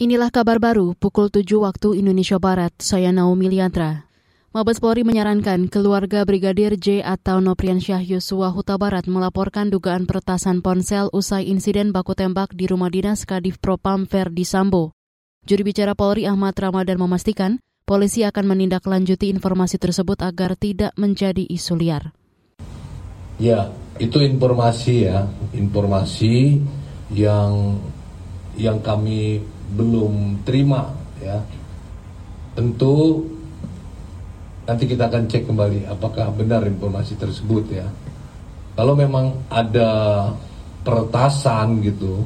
Inilah kabar baru pukul 7 waktu Indonesia Barat. Saya Naomi Liantra. Mabes Polri menyarankan keluarga Brigadir J atau Noprian Syah Yosua Huta Barat melaporkan dugaan peretasan ponsel usai insiden baku tembak di rumah dinas Kadif Propam Verdi Sambo. Juri bicara Polri Ahmad Ramadan memastikan polisi akan menindaklanjuti informasi tersebut agar tidak menjadi isu liar. Ya, itu informasi ya, informasi yang yang kami belum terima ya tentu nanti kita akan cek kembali apakah benar informasi tersebut ya kalau memang ada peretasan gitu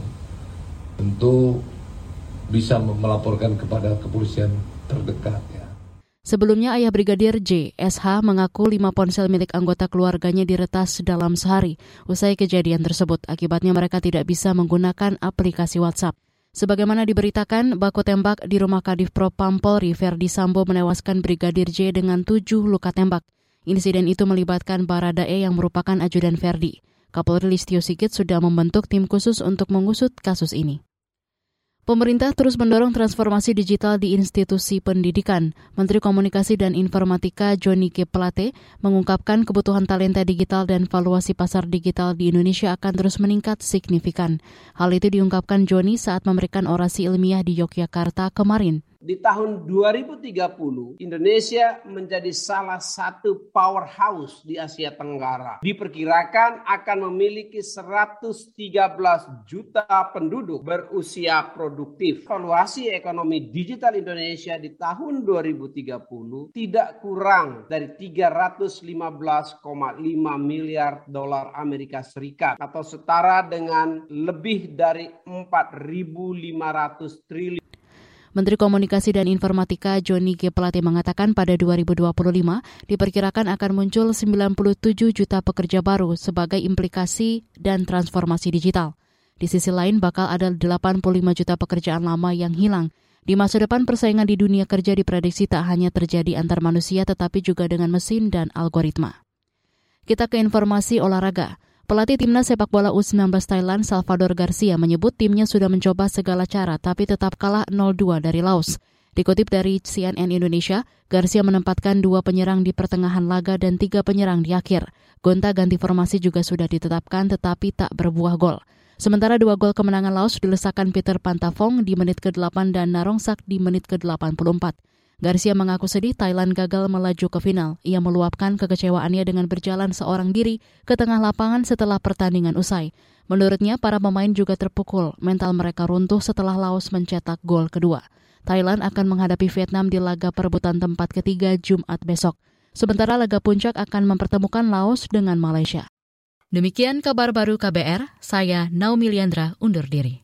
tentu bisa melaporkan kepada kepolisian terdekat ya. Sebelumnya ayah Brigadir J, SH mengaku lima ponsel milik anggota keluarganya diretas dalam sehari. Usai kejadian tersebut, akibatnya mereka tidak bisa menggunakan aplikasi WhatsApp. Sebagaimana diberitakan, baku tembak di rumah Kadif Propam Polri Verdi Sambo menewaskan Brigadir J dengan tujuh luka tembak. Insiden itu melibatkan Baradae yang merupakan ajudan Verdi. Kapolri Listio Sigit sudah membentuk tim khusus untuk mengusut kasus ini. Pemerintah terus mendorong transformasi digital di institusi pendidikan. Menteri Komunikasi dan Informatika Johnny G. Plate mengungkapkan kebutuhan talenta digital dan valuasi pasar digital di Indonesia akan terus meningkat signifikan. Hal itu diungkapkan Johnny saat memberikan orasi ilmiah di Yogyakarta kemarin di tahun 2030 Indonesia menjadi salah satu powerhouse di Asia Tenggara. Diperkirakan akan memiliki 113 juta penduduk berusia produktif. Valuasi ekonomi digital Indonesia di tahun 2030 tidak kurang dari 315,5 miliar dolar Amerika Serikat atau setara dengan lebih dari 4.500 triliun Menteri Komunikasi dan Informatika Joni G. Pelate mengatakan pada 2025 diperkirakan akan muncul 97 juta pekerja baru sebagai implikasi dan transformasi digital. Di sisi lain bakal ada 85 juta pekerjaan lama yang hilang. Di masa depan persaingan di dunia kerja diprediksi tak hanya terjadi antar manusia tetapi juga dengan mesin dan algoritma. Kita ke informasi olahraga. Pelatih timnas sepak bola U19 Thailand Salvador Garcia menyebut timnya sudah mencoba segala cara tapi tetap kalah 0-2 dari Laos. Dikutip dari CNN Indonesia, Garcia menempatkan dua penyerang di pertengahan laga dan tiga penyerang di akhir. Gonta ganti formasi juga sudah ditetapkan tetapi tak berbuah gol. Sementara dua gol kemenangan Laos dilesakan Peter Pantafong di menit ke-8 dan Narongsak di menit ke-84. Garcia mengaku sedih Thailand gagal melaju ke final. Ia meluapkan kekecewaannya dengan berjalan seorang diri ke tengah lapangan setelah pertandingan usai. Menurutnya, para pemain juga terpukul. Mental mereka runtuh setelah Laos mencetak gol kedua. Thailand akan menghadapi Vietnam di laga perebutan tempat ketiga Jumat besok. Sementara laga puncak akan mempertemukan Laos dengan Malaysia. Demikian kabar baru KBR, saya Naomi Liandra undur diri.